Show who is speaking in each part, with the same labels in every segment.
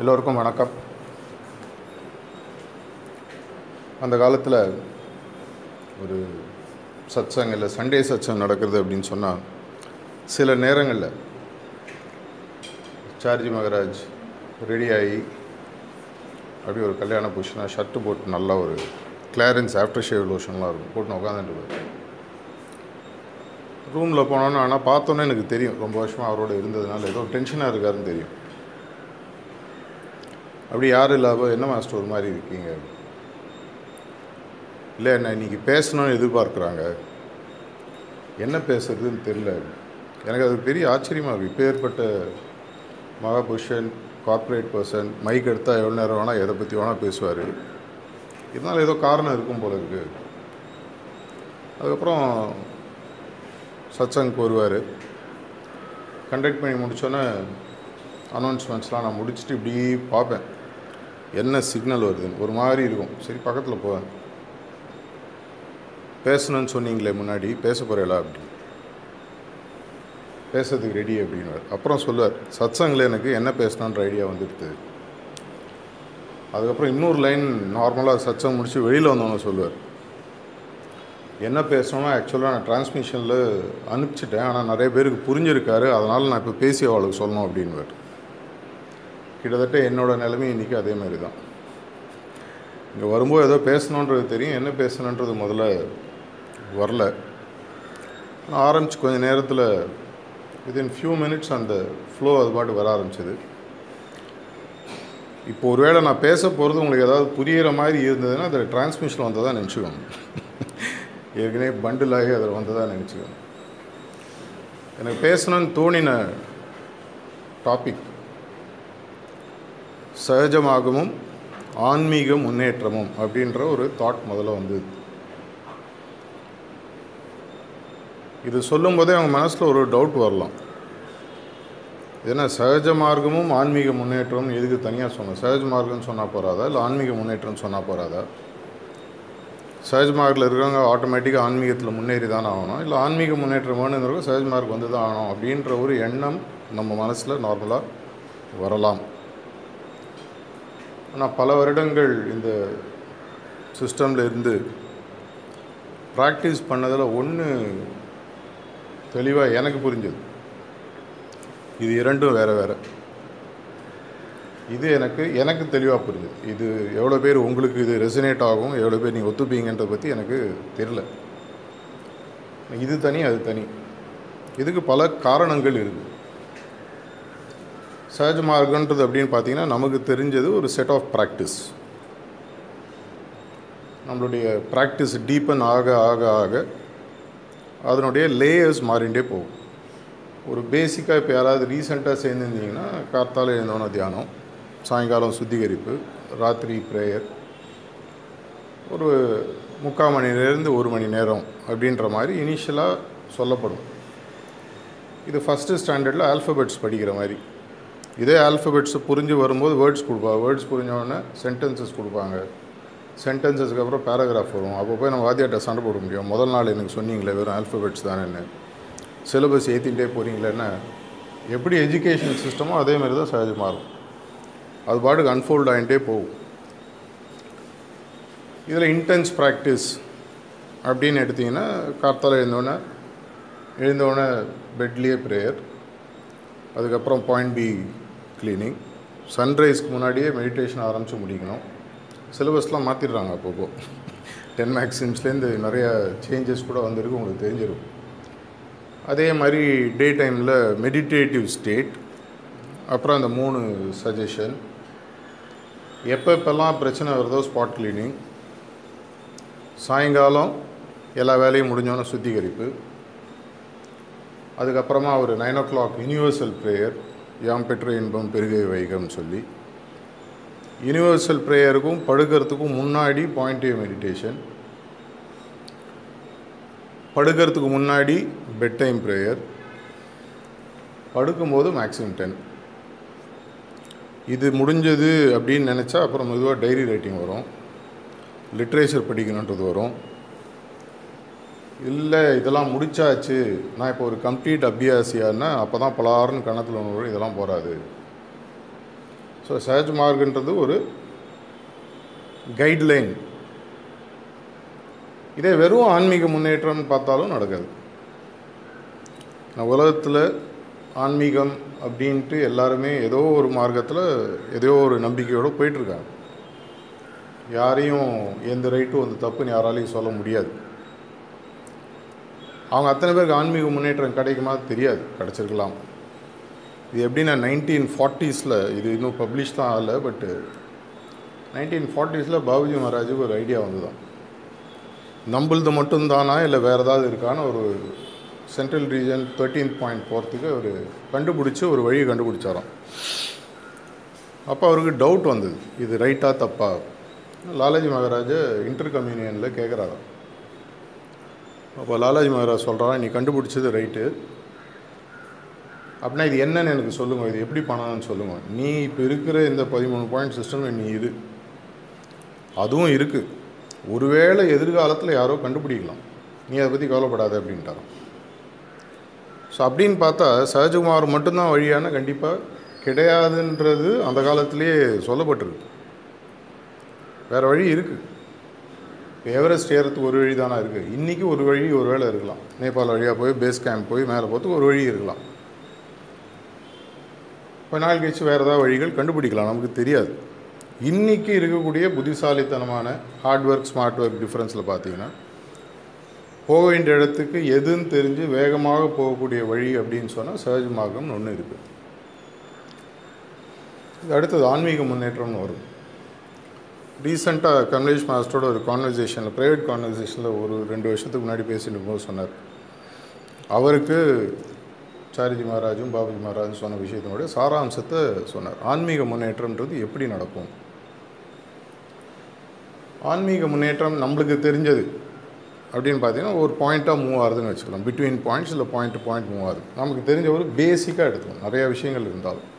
Speaker 1: எல்லோருக்கும் வணக்கம். அந்த காலத்தில் ஒரு சத்சங் இல்லை சண்டே சத்சங் நடக்கிறது அப்படின்னு சொன்னால் சில நேரங்களில் சார்ஜி மகராஜ் ரெடி ஆகி அப்படி ஒரு கல்யாண பொசிஷனாக ஷர்ட்டு போட்டு நல்லா ஒரு கிளாரன்ஸ் ஆஃப்டர் ஷேவ் லோஷன்லாம் இருக்கும். போட்டு உட்காந்துட்டு ரூமில் போனோன்னு ஆனால் பார்த்தோன்னே எனக்கு தெரியும். ரொம்ப வருஷமாக அவரோட இருந்ததுனால ஏதோ டென்ஷனாக இருக்காருன்னு தெரியும். அப்படி யாரும் இல்லாமல் என்ன மாஸ்டர் ஒரு மாதிரி இருக்கீங்க? இல்லை என்ன இன்றைக்கி பேசணும்னு எதிர்பார்க்குறாங்க. என்ன பேசுறதுன்னு தெரில எனக்கு அது பெரிய ஆச்சரியமாக இருக்குது இப்பேற்பட்ட மகாபுருஷன் கார்ப்பரேட் பர்சன் மைக் எடுத்தால் எவ்வளோ நேரம் வேணால் எதை பற்றி வேணால் பேசுவார். இதனால் ஏதோ காரணம் இருக்கும் போல இருக்குது அதுக்கப்புறம் சத்சங்க்கு வருவார் கண்டக்ட் பண்ணி முடித்தோன்னே அனௌன்ஸ்மெண்ட்ஸ்லாம் நான் முடிச்சுட்டு இப்படி பார்ப்பேன். என்ன சிக்னல் வருதுன்னு. ஒரு மாதிரி இருக்கும். சரி பக்கத்தில் போவேன் பேசணும்னு சொன்னீங்களே முன்னாடி பேச போகிறீங்களா அப்படி? பேசுறதுக்கு ரெடி அப்படின்னு அப்புறம் சொல்லுவார் சத்சங்கில் எனக்கு என்ன பேசணுன்ற ஐடியா வந்துடுது. அதுக்கப்புறம் இன்னொரு லைன் நார்மலாக சச்சம் முடித்து வெளியில் வந்தவங்க சொல்லுவார். என்ன பேசணும்னா ஆக்சுவலாக நான் டிரான்ஸ்மிஷனில் அனுப்பிச்சிட்டேன். ஆனால் நிறைய பேருக்கு புரிஞ்சிருக்காரு. அதனால் நான் இப்போ பேசி அவளுக்கு சொல்லணும் அப்படின்வார் கிட்டத்தட்ட என்னோடய நிலைமை இன்றைக்கி அதே மாதிரி தான். இங்கே வரும்போது ஏதோ பேசணுன்றது தெரியும் என்ன பேசணுன்றது முதல்ல வரல. ஆரம்பிச்சு கொஞ்சம் நேரத்தில் வித்தின் ஃபியூ மினிட்ஸ் அந்த ஃப்ளோ அது பாட்டு வர ஆரம்பிச்சது. இப்போ ஒருவேளை நான் பேச போகிறது உங்களுக்கு ஏதாவது புரிகிற மாதிரி இருந்ததுன்னா அதில் டிரான்ஸ்மிஷன் வந்ததாக நினச்சிக்கோங்க. ஏற்கனவே பண்டில் ஆகி அதில் வந்ததாக நினச்சிக்கோங்க. எனக்கு பேசணும்னு தோணின டாபிக் சகஜமாகவும் ஆன்மீக முன்னேற்றமும் அப்படின்ற ஒரு தாட் முதல்ல வந்தது. இது சொல்லும்போதே அவங்க மனசில் ஒரு டவுட் வரலாம். ஏன்னா சகஜ மார்க்கமும் ஆன்மீக முன்னேற்றமும் எதுக்கு தனியாக சொன்னோம்? சகஜ மார்க்கம்னு சொன்னால் போகிறாதா இல்லை ஆன்மீக முன்னேற்றம்னு சொன்னால் போகிறாதா சகஜ மார்க்கில் இருக்கிறவங்க ஆட்டோமேட்டிக்காக ஆன்மீகத்தில் முன்னேறி தான் ஆகணும். இல்லை ஆன்மீக முன்னேற்றம் வேணுங்கிறவங்க சகஜ மார்க் வந்து தான் ஆகணும் அப்படின்ற ஒரு எண்ணம் நம்ம மனசில் நார்மலாக வரலாம். ஆனால் பல வருடங்கள் இந்த சிஸ்டமில் இருந்து ப்ராக்டிஸ் பண்ணதில் ஒன்று தெளிவாக எனக்கு புரிஞ்சது. இது இரண்டும் வேறு வேறு. இது எனக்கு எனக்கு தெளிவாக புரிஞ்சுது. இது எவ்வளோ பேர் உங்களுக்கு இது ரெசினேட் ஆகும் எவ்வளோ பேர் நீங்கள் ஒத்துப்பீங்கன்றதை பற்றி எனக்கு தெரில இது தனி அது தனி. இதுக்கு பல காரணங்கள் இருக்குது சஹஜ மார்க்கன்றது அப்படின்னு பார்த்தீங்கன்னா நமக்கு தெரிஞ்சது ஒரு செட் ஆஃப் ப்ராக்டிஸ் நம்மளுடைய ப்ராக்டிஸ் டீப்பன் ஆக ஆக ஆக அதனுடைய லேயர்ஸ் மாறிண்டே போகும். ஒரு பேசிக்காக இப்போ யாராவது ரீசெண்டாக சேர்ந்துருந்தீங்கன்னா கார்த்தால் எழுந்தோன தியானம் சாயங்காலம் சுத்திகரிப்பு ராத்திரி ப்ரேயர் ஒரு முக்கால் மணி நேரம்ந்து ஒரு மணி நேரம் அப்படின்ற மாதிரி இனிஷியலாக சொல்லப்படும். இது ஃபஸ்ட்டு ஸ்டாண்டர்டில் ஆல்ஃபபெட்ஸ் படிக்கிற மாதிரி. இதே ஆல்ஃபபெட்ஸ் புரிஞ்சு வரும்போது வேர்ட்ஸ் கொடுப்பாங்க வேர்ட்ஸ் புரிஞ்சோடனே சென்டென்சஸ் கொடுப்பாங்க. சென்டென்சஸ்க்கு அப்புறம் பேராகிராஃப் வரும். அப்போ போய் நம்ம வாத்தியாட்ட சண்டை போட முடியும். முதல் நாள் எனக்கு சொன்னீங்களே வெறும் ஆல்ஃபபெட்ஸ் தானேன்னு. சிலபஸ் ஏற்றிகிட்டே போகிறீங்களேன்னு எப்படி எஜுகேஷன் சிஸ்டமோ அதே மாதிரி தான் சகஜமாக மாறும் அது பாட்டுக்கு அன்ஃபோல்ட் ஆகிட்டே போகும். இதில் இன்டென்ஸ் ப்ராக்டிஸ் அப்படின்னு எடுத்திங்கன்னா கார்த்தால் எழுந்தோடனே எழுந்தோடனே பெட்லேயே ப்ரேயர் அதுக்கப்புறம் பாயிண்ட் பி க்ளீனிங் சன்ரைஸ்க்கு முன்னாடியே மெடிடேஷன் ஆரம்பித்து முடிக்கணும். சிலபஸ்லாம் மாற்றிடுறாங்க அப்பப்போ. டென் மேக்ஸிம்ஸ்லேருந்து நிறைய சேஞ்சஸ் கூட வந்திருக்கு உங்களுக்கு தெரிஞ்சிருக்கும் அதே மாதிரி டே டைமில் மெடிடேட்டிவ் ஸ்டேட் அப்புறம் அந்த மூணு சஜஷன் எப்பப்பெல்லாம் பிரச்சனை வருதோ ஸ்பாட் கிளீனிங் சாயங்காலம் எல்லா வேலையும் முடிஞ்சோன்னே சுத்திகரிப்பு. அதுக்கப்புறமா ஒரு nine o'clock universal prayer யாம் பெற்ற இன்பம் பெருகை வைகம்னு சொல்லி யூனிவர்சல் ப்ரேயருக்கும் படுக்கிறதுக்கும் முன்னாடி பாயிண்ட் மெடிடேஷன் படுக்கிறதுக்கு முன்னாடி பெட் டைம் ப்ரேயர் படுக்கும்போது மேக்ஸிமம் டென் இது முடிஞ்சது அப்படின்னு நினச்சா அப்புறம் மெதுவாக டைரி ரைட்டிங் வரும். லிட்ரேச்சர் படிக்கணுன்றது வரும். இல்லை இதெல்லாம் முடிச்சாச்சு. நான் இப்போ ஒரு கம்ப்ளீட் அபியாசியான்னா அப்போ தான் பலாருன்னு கணத்தில் ஒன்று இதெல்லாம் போகாது ஸோ சஹஜ் மார்க்ன்றது ஒரு கைட்லைன் இதே வெறும் ஆன்மீக முன்னேற்றம்னு பார்த்தாலும் நடக்காது. நான் உலகத்தில் ஆன்மீகம் அப்படின்ட்டு எல்லாருமே ஏதோ ஒரு மார்க்கத்தில் ஏதோ ஒரு நம்பிக்கையோடு போயிட்டுருக்காங்க யாரையும் எந்த ரைட்டும் அந்த தப்புன்னு யாராலையும் சொல்ல முடியாது. அவங்க அத்தனை பேருக்கு ஆன்மீக முன்னேற்றம் கிடைக்குமா? தெரியாது. கிடச்சிருக்கலாம். இது எப்படின்னா நைன்டீன் ஃபார்ட்டிஸில் இது இன்னும் பப்ளிஷ் தான் ஆகலை பட்டு நைன்டீன் ஃபார்ட்டிஸில் பாபுஜி மகாராஜுக்கு ஒரு ஐடியா வந்துதான் நம்மளது மட்டும்தானா இல்லை வேறு ஏதாவது இருக்கான்னு ஒரு சென்ட்ரல் ரீஜன் தேர்ட்டீன் பாயிண்ட் போகிறதுக்கு அவர் கண்டுபிடிச்சி ஒரு வழியை கண்டுபிடிச்சாராம். அப்போ அவருக்கு டவுட் வந்தது. இது ரைட்டாக தப்பா? லாலாஜி மகாராஜ் இன்டர் கம்யூனியனில் கேட்குறாராம் அப்போ லாலாஜி மகாராஜ் சொல்கிறாரா நீ கண்டுபிடிச்சது ரைட்டு. அப்படின்னா இது என்னன்னு எனக்கு சொல்லுங்கள் இது எப்படி பண்ணணும்னு சொல்லுங்கள் நீ இப்போ இருக்கிற இந்த பதிமூணு பாயிண்ட் சிஸ்டம் நீ இரு. அதுவும் இருக்குது ஒருவேளை எதிர்காலத்தில் யாரோ கண்டுபிடிக்கலாம். நீ அதை பற்றி கவலைப்படாத அப்படின்ட்டாரோ. ஸோ அப்படின்னு பார்த்தா சஹஜகுமார் மட்டும்தான் வழியான கண்டிப்பாக கிடையாதுன்றது அந்த காலத்திலே சொல்லப்பட்டிருக்கு. வேறு வழி இருக்குது எவரெஸ்ட் ஏறத்துக்கு ஒரு வழி தானே இருக்குது இன்றைக்கி ஒரு வழி ஒரு வேளை இருக்கலாம். நேபாள் வழியாக போய் பேஸ் கேம்ப் போய் மேலே போகிறதுக்கு ஒரு வழி இருக்கலாம். இப்போ நாள் கழிச்சு வேறு ஏதாவது வழிகள் கண்டுபிடிக்கலாம். நமக்கு தெரியாது. இன்றைக்கி இருக்கக்கூடிய புத்திசாலித்தனமான ஹார்ட் ஒர்க் ஸ்மார்ட் ஒர்க் டிஃப்ரென்ஸில் பார்த்தீங்கன்னா போக வேண்டிய இடத்துக்கு எதுன்னு தெரிஞ்சு வேகமாக போகக்கூடிய வழி அப்படின்னு சொன்னால் சஹஜ மார்க்கம்னு ஒன்று இருக்குது இது அடுத்தது ஆன்மீக முன்னேற்றம்னு வரும். ரீசெண்டாக கமலேஷ் மாஸ்டரோட ஒரு கான்வர்சேஷனில் ப்ரைவேட் கான்வர்சேஷனில் ஒரு ரெண்டு வருஷத்துக்கு முன்னாடி பேசிட்டு போது சொன்னார். அவருக்கு சாரிஜி மகாராஜும் பாபுஜி மகாராஜும் சொன்ன விஷயத்தினுடைய சாராம்சத்தை சொன்னார். ஆன்மீக முன்னேற்றம்ன்றது எப்படி நடக்கும்? ஆன்மீக முன்னேற்றம் நம்மளுக்கு தெரிஞ்சது அப்படின்னு பார்த்தீங்கன்னா ஒரு பாயிண்ட்டாக மூவ் ஆகுதுன்னு வச்சுக்கலாம். பிட்வீன் பாயிண்ட்ஸ் இல்லை பாயிண்ட் டு பாயிண்ட் மூவ் ஆகுது. நமக்கு தெரிஞ்ச ஒரு பேசிக்காக எடுத்துக்கணும். நிறையா விஷயங்கள் இருந்தாலும்.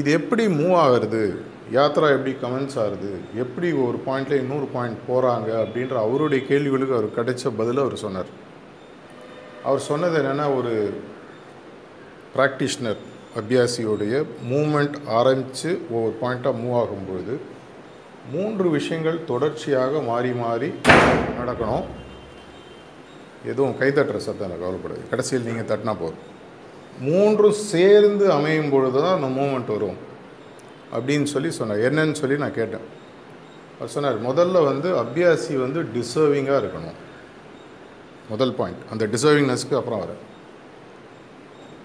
Speaker 1: இது எப்படி மூவ் ஆகிறது? யாத்ரா எப்படி கமெண்ட்ஸ் ஆகுது எப்படி ஒரு பாயிண்டில் இன்னொரு பாயிண்ட் போகிறாங்க அப்படின்ற அவருடைய கேள்விகளுக்கு அவர் கிடைச்ச பதில் அவர் சொன்னார். அவர் சொன்னது என்னென்னா ஒரு ப்ராக்டிஷ்னர் அபியாசியோடைய மூமெண்ட் ஆரம்பித்து ஒவ்வொரு பாயிண்ட்டாக மூவ் ஆகும்பொழுது மூன்று விஷயங்கள் தொடர்ச்சியாக மாறி மாறி நடக்கணும். எதுவும் கைத்தட்டுற சத்தம் எனக்கு கவலைப்படாது கடைசியில் நீங்கள் தட்டினா போதும். மூன்றும் சேர்ந்து அமையும் பொழுது தான் அந்த மூமெண்ட் வரும். அப்படின்னு சொல்லி சொன்னார். என்னன்னு சொல்லி நான் கேட்டேன். அவர் சொன்னார் முதல்ல வந்து அபியாசி வந்து டிசர்விங்காக இருக்கணும். முதல் பாயிண்ட் அந்த டிசர்விங்னஸ்க்கு அப்புறம் வர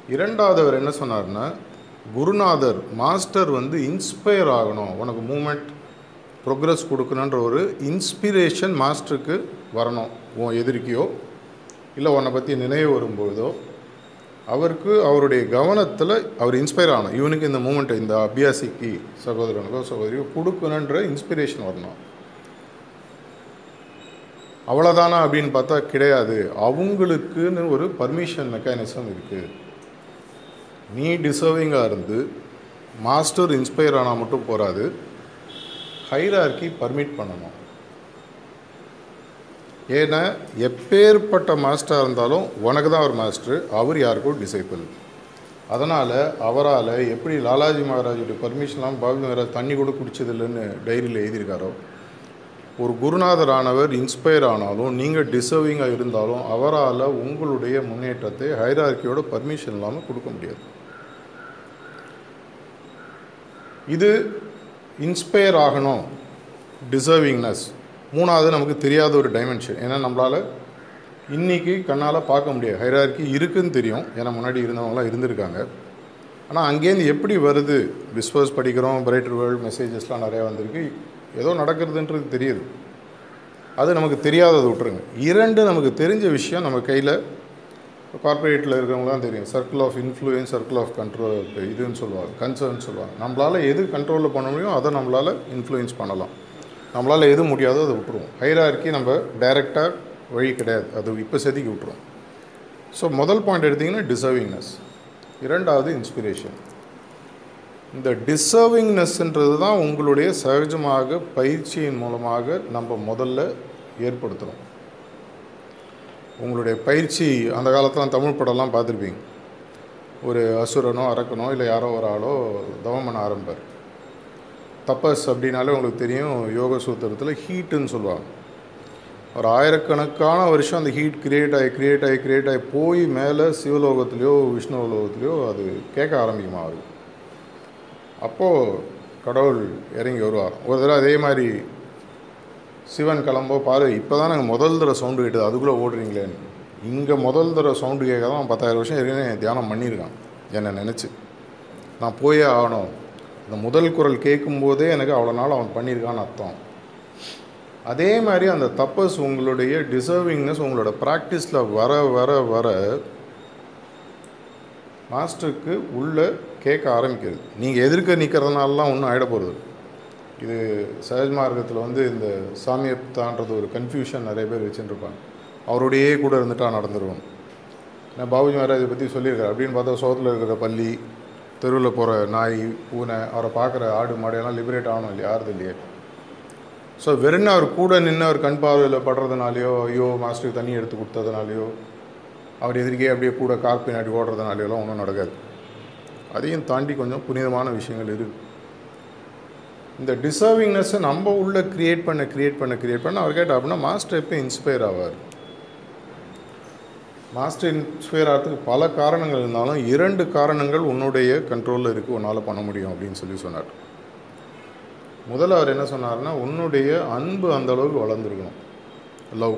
Speaker 1: இரண்டாவது அவர் என்ன சொன்னார்னா குருநாதர் மாஸ்டர் வந்து இன்ஸ்பயர் ஆகணும். உனக்கு மூமெண்ட் ப்ரோக்ரஸ் கொடுக்கணுன்ற ஒரு இன்ஸ்பிரேஷன் மாஸ்டருக்கு வரணும். உன் எதிர்க்கியோ இல்லை உன்னை பற்றி நினைவு வரும்பொழுதோ அவருக்கு அவருடைய கவனத்தில் அவர் இன்ஸ்பயர் ஆகணும் இவனுக்கு இந்த மூமெண்ட்டை இந்த அபியாசிக்கு சகோதரனுக்கோ சகோதரியோ கொடுக்கணுன்ற இன்ஸ்பிரேஷன் வரணும். அவ்வளோதானா அப்படின்னு பார்த்தா கிடையாது. அவங்களுக்குன்னு ஒரு பர்மிஷன் மெக்கானிசம் இருக்குது நீ டிசர்விங்காக இருந்து மாஸ்டர் இன்ஸ்பயர் ஆனால் மட்டும் போகாது ஹைரார்கி பர்மிட் பண்ணணும். ஏன்னா எப்பேற்பட்ட மாஸ்டராக இருந்தாலும் உனக்கு தான் அவர் மாஸ்டர் அவர் யாருக்கும் டிசைபிள் அதனால் அவரால் எப்படி லாலாஜி மகாராஜுடைய பர்மிஷன்லாம் பாபி மகாராஜ் தண்ணி கூட குடிச்சதில்லைன்னு டைரியில் எழுதியிருக்காரோ ஒரு குருநாதர் ஆனவர் இன்ஸ்பயர் ஆனாலும் நீங்கள் டிசர்விங்காக இருந்தாலும் அவரால் உங்களுடைய முன்னேற்றத்தை ஹைரார்கியோட பர்மிஷன் இல்லாமல் கொடுக்க முடியாது. இது இன்ஸ்பயர் ஆகணும் டிசர்விங்னஸ் மூணாவது நமக்கு தெரியாத ஒரு டைமென்ஷன் ஏன்னா நம்மளால் இன்றைக்கி கண்ணால் பார்க்க முடியாது. ஹைரார்கி இருக்குதுன்னு தெரியும். ஏன்னா முன்னாடி இருந்தவங்களாம் இருந்திருக்காங்க. ஆனால் அங்கேருந்து எப்படி வருது? விஸ்வஸ் படிக்கிறோம் பிரைட்டர் வேர்ல்டு மெசேஜஸ்லாம் நிறையா வந்திருக்கு. ஏதோ நடக்கிறதுன்றது தெரியுது. அது நமக்கு தெரியாததை விட்டுருங்க. இரண்டு நமக்கு தெரிஞ்ச விஷயம் நம்ம கையில் கார்ப்பரேட்டில் இருக்கிறவங்களாம் தெரியும். Circle of influence circle of control இதுன்னு சொல்லுவாங்க கன்சர்ன் சொல்லுவாங்க. நம்மளால் எது கண்ட்ரோலில் பண்ண முடியும் அதை நம்மளால் இன்ஃப்ளூயன்ஸ் பண்ணலாம். நம்மளால் எது முடியாதோ அதை விட்டுருவோம். ஹைரார்க்கி நம்ம டைரெக்டாக வழி கிடையாது. அது இப்போ செதுக்கி விட்டுருவோம். ஸோ முதல் பாயிண்ட் எடுத்திங்கன்னா டிசர்விங்னஸ் இரண்டாவது இன்ஸ்பிரேஷன் இந்த டிசர்விங்னஸ்ன்றது தான் உங்களுடைய சகஜமாக பயிற்சியின் மூலமாக நம்ம முதல்ல ஏற்படுத்துகிறோம் உங்களுடைய பயிற்சி அந்த காலத்தில் தமிழ் படம்லாம் பார்த்துருப்பீங்க. ஒரு அசுரனோ அரக்கனோ இல்லை யாரோ ஒரு ஆளோ தவம் பண்ண தபஸ் அப்படின்னாலே உங்களுக்கு தெரியும் யோக சூத்திரத்தில் ஹீட்டுன்னு சொல்லுவாங்க. ஒரு ஆயிரக்கணக்கான வருஷம் அந்த ஹீட் கிரியேட் ஆகி கிரியேட் ஆகி கிரியேட் ஆகி போய் மேலே சிவலோகத்துலேயோ விஷ்ணு லோகத்துலேயோ அது கேட்க ஆரம்பிக்குமா அவருக்கு அப்போது கடவுள் இறங்கி வருவார். ஒரு தடவை அதே மாதிரி சிவன் கிளம்போ பாரு இப்போ தான் நாங்கள் முதல் தடவை சவுண்டு கேட்டது அதுக்குள்ளே ஓடுறீங்களேன்னு இங்கே முதல் தடவை சவுண்டு கேட்க தான் பத்தாயிரம் வருஷம் ஏற்கனவே தியானம் பண்ணியிருக்கான். என்னை நினச்சி. நான் போயே ஆகணும். அந்த முதல் குரல் கேட்கும்போதே எனக்கு அவ்வளோ நாள் அவன் பண்ணியிருக்கான்னு அர்த்தம். அதே மாதிரி அந்த தப்பஸ் உங்களுடைய டிசர்விங்னஸ் உங்களோட ப்ராக்டிஸில் வர வர வர மாஸ்டருக்கு உள்ளே கேட்க ஆரம்பிக்கிறது நீங்கள் எதிர்க்க நிற்கிறதுனாலலாம் ஒன்றும் ஆகிட போகிறது இது சஹஜ் மார்க்கத்தில் வந்து இந்த சாமியத்தான்றது ஒரு கன்ஃபியூஷன் நிறைய பேர் வச்சுருப்பாங்க அவரோடையே கூட இருந்துட்டா நடந்துருவோம். நான் பாபுஜி மகாராஜை பற்றி சொல்லியிருக்காரு அப்படின்னு பார்த்தா சோத்தில் இருக்கிற பள்ளி தெருவில் போகிற நாய் பூனை அவரை பார்க்குற ஆடு மாடையெல்லாம் லிபரேட் ஆகணும் இல்லையா? யாருது இல்லையே? ஸோ வெறும் அவர் கூட நின்று அவர் கண் பார்வையில் படுறதுனாலையோ ஐயோ மாஸ்டருக்கு தண்ணி எடுத்து கொடுத்ததுனாலையோ அவர் எதிர்க்கே அப்படியே கூட கார் பின்னாடி ஓடுறதுனாலையோலாம் ஒன்றும் நடக்காது. அதையும் தாண்டி கொஞ்சம் புனிதமான விஷயங்கள் இருக்குது இந்த டிசர்விங்னஸ்ஸை நம்ம உள்ளே க்ரியேட் பண்ண க்ரியேட் பண்ண க்ரியேட் பண்ண அவர் கேட்டால் அப்படின்னா மாஸ்டர் எப்போ இன்ஸ்பயர் ஆவார். மாஸ்டர் இன்ஸ்பயர் ஆகிறதுக்கு பல காரணங்கள் இருந்தாலும் இரண்டு காரணங்கள் உன்னுடைய கண்ட்ரோலில் இருக்குது உன்னால் பண்ண முடியும் அப்படின்னு சொல்லி சொன்னார். முதல்ல அவர் என்ன சொன்னார்னா உன்னுடைய அன்பு அந்த அளவுக்கு வளர்ந்துருக்கணும். லவ்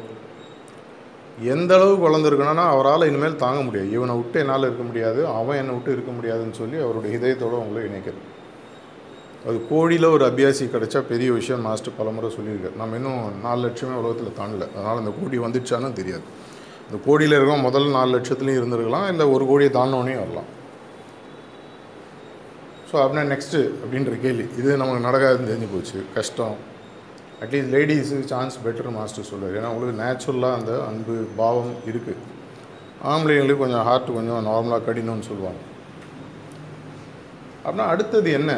Speaker 1: எந்த அளவுக்கு வளர்ந்துருக்கணும்னா அவரால் இனிமேல் தாங்க முடியாது. இவனை விட்டு என்னால் இருக்க முடியாது அவன் என்னை விட்டு இருக்க முடியாதுன்னு சொல்லி அவருடைய இதயத்தோடு உங்களை இணைக்கிறது. அது கோடியில் ஒரு அபியாசி கிடைச்சா பெரிய விஷயம் மாஸ்டர் பலமுறை சொல்லியிருக்காரு. நம்ம இன்னும் நாலு லட்சமே உலகத்தில் தாண்டல. அதனால் அந்த கோடி வந்துச்சான்னு தெரியாது. இந்த கோடியில் இருக்கோம் முதல் நாலு லட்சத்துலேயும் இருந்திருக்கலாம் இல்லை ஒரு கோடியை தாண்டோனே வரலாம். ஸோ அப்படின்னா நெக்ஸ்ட்டு அப்படின்ற கேள்வி. இது நமக்கு நடக்காதுன்னு தெரிஞ்சு போச்சு. கஷ்டம். அட்லீஸ்ட் லேடிஸுக்கு சான்ஸ் பெட்டர் மாஸ்டர் சொல்லுவார் ஏன்னா உங்களுக்கு நேச்சுரலாக அந்த அன்பு பாவம் இருக்குது ஆம்பளைங்களுக்கு கொஞ்சம் ஹார்ட் கொஞ்சம் நார்மலாக கடினம்னு சொல்லுவாங்க. அப்படின்னா அடுத்தது என்ன?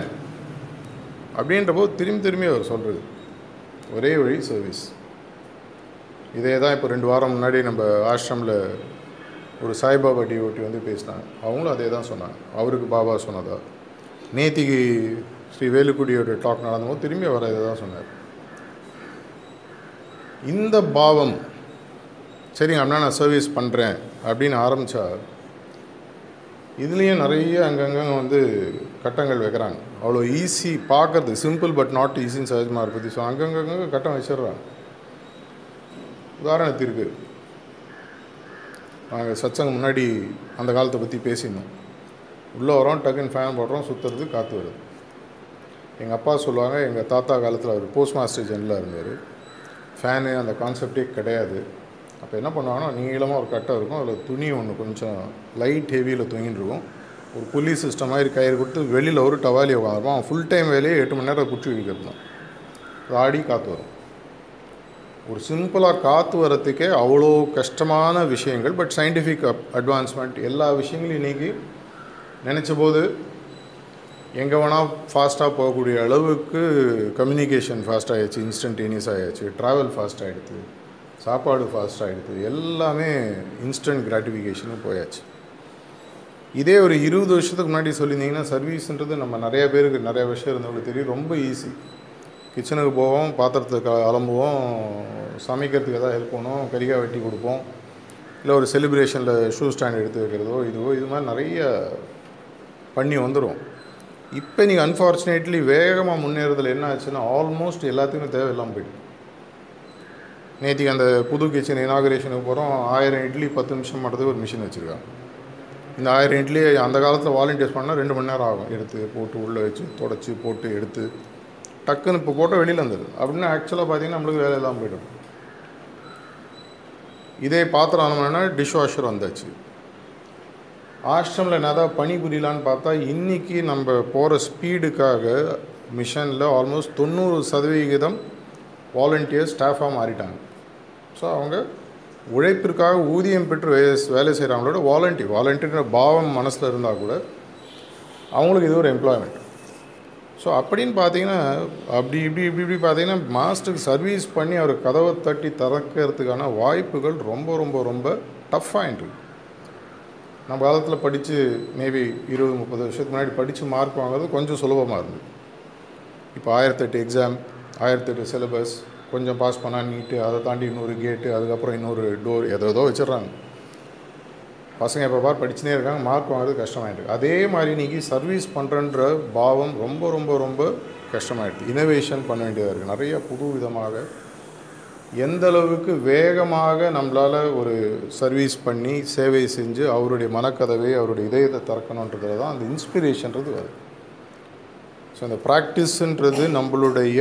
Speaker 1: அப்படின்றப்போ திரும்பி திரும்பி அவர் சொல்கிறது ஒரே வழி சர்வீஸ் இதே தான் இப்போ ரெண்டு வாரம் முன்னாடி நம்ம ஆஷ்ரமில் ஒரு சாய்பாபா டிஓட்டி வந்து பேசினாங்க. அவங்களும் அதே தான் சொன்னாங்க. அவருக்கு பாபா சொன்னதா. நேத்திக்கு ஸ்ரீ வேலுக்குடியோட டாக் நடந்தபோது திரும்பி அவர் இதை தான் சொன்னார். இந்த பாவம் சரிங்க அப்படின்னா நான் சர்வீஸ் பண்ணுறேன் அப்படின்னு ஆரம்பித்தா இதுலேயும் நிறைய அங்கங்கே வந்து கட்டங்கள் வைக்கிறாங்க. அவ்வளோ ஈஸி பார்க்கறது சிம்பிள் பட் நாட் ஈஸின்னு சஹஜ்மார் பற்றி ஸோ அங்கங்கே கட்டம் வச்சிடுறாங்க. உதாரணத்திற்கு நாங்கள் சச்சங்க முன்னாடி அந்த காலத்தை பற்றி பேசியிருந்தோம் உள்ளே வரோம் டக்குன்னு ஃபேன் போடுறோம் சுற்றுறது காற்று வருது. எங்கள் அப்பா சொல்லுவாங்க எங்கள் தாத்தா காலத்தில் அவர் போஸ்ட் மாஸ்டர் ஜெனரலாக இருந்தார். ஃபேனு அந்த கான்செப்டே கிடையாது. அப்போ என்ன பண்ணுவாங்கன்னா நீளமாக ஒரு கட்டை இருக்கும் அதில் துணி ஒன்று கொஞ்சம் லைட் ஹெவியில் தொங்கிட்டு இருக்கும். ஒரு புலி சிஸ்டம் மாதிரி கயிறு கொடுத்து வெளியில் ஒரு டவாலி உட்காந்துருப்பான். அவன் ஃபுல் டைம் வேலையே எட்டு மணி நேரம் குச்சி வைக்கிறது தான் ஆடி காற்று வரும். ஒரு சிம்பிளாக காற்று வரத்துக்கே அவ்வளோ கஷ்டமான விஷயங்கள் பட் சயின்டிஃபிக் அப் அட்வான்ஸ்மெண்ட் எல்லா விஷயங்களையும் இன்றைக்கி நினச்ச போது எங்கே வேணால் ஃபாஸ்ட்டாக போகக்கூடிய அளவுக்கு கம்யூனிகேஷன் ஃபாஸ்ட் ஆகிடுச்சு இன்ஸ்டன்டேனியஸ் ஆகிடுச்சு ட்ராவல் ஃபாஸ்ட் ஆகிடுது சாப்பாடு ஃபாஸ்ட் ஆகிடுது எல்லாமே இன்ஸ்டன்ட் கிராட்டிஃபிகேஷனும் போயாச்சு. இதே ஒரு இருபது வருஷத்துக்கு முன்னாடி சொல்லியிருந்தீங்கன்னா சர்வீஸ்ன்றது நம்ம நிறைய பேருக்கு நிறைய விஷயம் இருந்தவங்களுக்கு தெரியும் ரொம்ப ஈஸி கிச்சனுக்கு போவோம் பாத்திரத்தை க அலம்புவோம் சமைக்கிறதுக்கு எதாவது ஹெல்ப் பண்ணுவோம் கறிக்காய் வெட்டி கொடுப்போம். இல்லை ஒரு செலிப்ரேஷனில் ஷூ ஸ்டாண்ட் எடுத்து வைக்கிறதோ இதுவோ இது மாதிரி நிறைய பண்ணி வந்துடும் இப்போ நீங்கள் அன்ஃபார்ச்சுனேட்லி வேகமாக முன்னேறதில் என்ன ஆச்சுன்னா ஆல்மோஸ்ட் எல்லாத்துக்குமே தேவையில்லாமல் போயிட்டு நேற்றுக்கு அந்த புது கிச்சன் இனாகரேஷனுக்கு போகிறோம் ஆயிரம் இட்லி பத்து நிமிஷம் பண்ணுறதுக்கு ஒரு மிஷின் வச்சுருக்காங்க. இந்த ஆயிரம் இட்லி அந்த காலத்தில் வாலண்டியர்ஸ் பண்ணால் ரெண்டு மணி நேரம் ஆகும். எடுத்து போட்டு உள்ளே வச்சு தொடச்சி போட்டு எடுத்து. டக்குன்னு இப்போ போட்டால் வெளியில் வந்துடுது. அப்படின்னா ஆக்சுவலாக பார்த்தீங்கன்னா நம்மளுக்கு வேலை இல்லாமல் போய்டும். இதே பாத்திரம் ஆனோம்னா டிஷ் வாஷர் வந்தாச்சு. ஆஷ்ரமில் என்னதான் பணி புரியலான்னு பார்த்தா இன்றைக்கி நம்ம போகிற ஸ்பீடுக்காக மிஷனில் ஆல்மோஸ்ட் தொண்ணூறு சதவிகிதம் வாலண்டியர் ஸ்டாஃபாக மாறிட்டாங்க. ஸோ அவங்க உழைப்பிற்காக ஊதியம் பெற்று வே வேலை செய்கிறவங்களோட வாலண்டியர் வாலண்டியர்ன்ற பாவம் மனசில் இருந்தால் கூட அவங்களுக்கு இது ஒரு எம்ப்ளாய்மெண்ட் ஸோ அப்படின்னு பார்த்தீங்கன்னா அப்படி இப்படி இப்படி இப்படி பார்த்தீங்கன்னா மாஸ்டருக்கு சர்வீஸ் பண்ணி அவர் கதவை தட்டி திறக்கிறதுக்கான வாய்ப்புகள் ரொம்ப ரொம்ப ரொம்ப டஃப்பாகிட்டு நம்ம காலத்தில் படித்து மேபி இருபது முப்பது வருஷத்துக்கு முன்னாடி படித்து மார்க் வாங்குறது கொஞ்சம் சுலபமாக இருந்தது. இப்போ ஆயிரத்தெட்டு எக்ஸாம் ஆயிரத்தெட்டு சிலபஸ் கொஞ்சம் பாஸ் பண்ணால் நீட்டு அதை தாண்டி இன்னொரு கேட்டு அதுக்கப்புறம் இன்னொரு டோர் ஏதோ ஏதோ வச்சிடுறாங்க. பசங்க எப்போ பார் படிச்சுனே இருக்காங்க மார்க் வாங்குறது கஷ்டமாயிட்டு அதே மாதிரி நீங்கள் சர்வீஸ் பண்ணுறன்ற பாவம் ரொம்ப ரொம்ப ரொம்ப கஷ்டமாயிடுது இனோவேஷன் பண்ண வேண்டியதாக இருக்குது நிறைய புது விதமாக எந்த அளவுக்கு வேகமாக நம்மளால் ஒரு சர்வீஸ் பண்ணி சேவை செஞ்சு அவருடைய மனக்கதவை அவருடைய இதயத்தை திறக்கணுன்றதுல தான் அந்த இன்ஸ்பிரேஷன்றது வருது. ஸோ அந்த ப்ராக்டிஸ்ன்றது நம்மளுடைய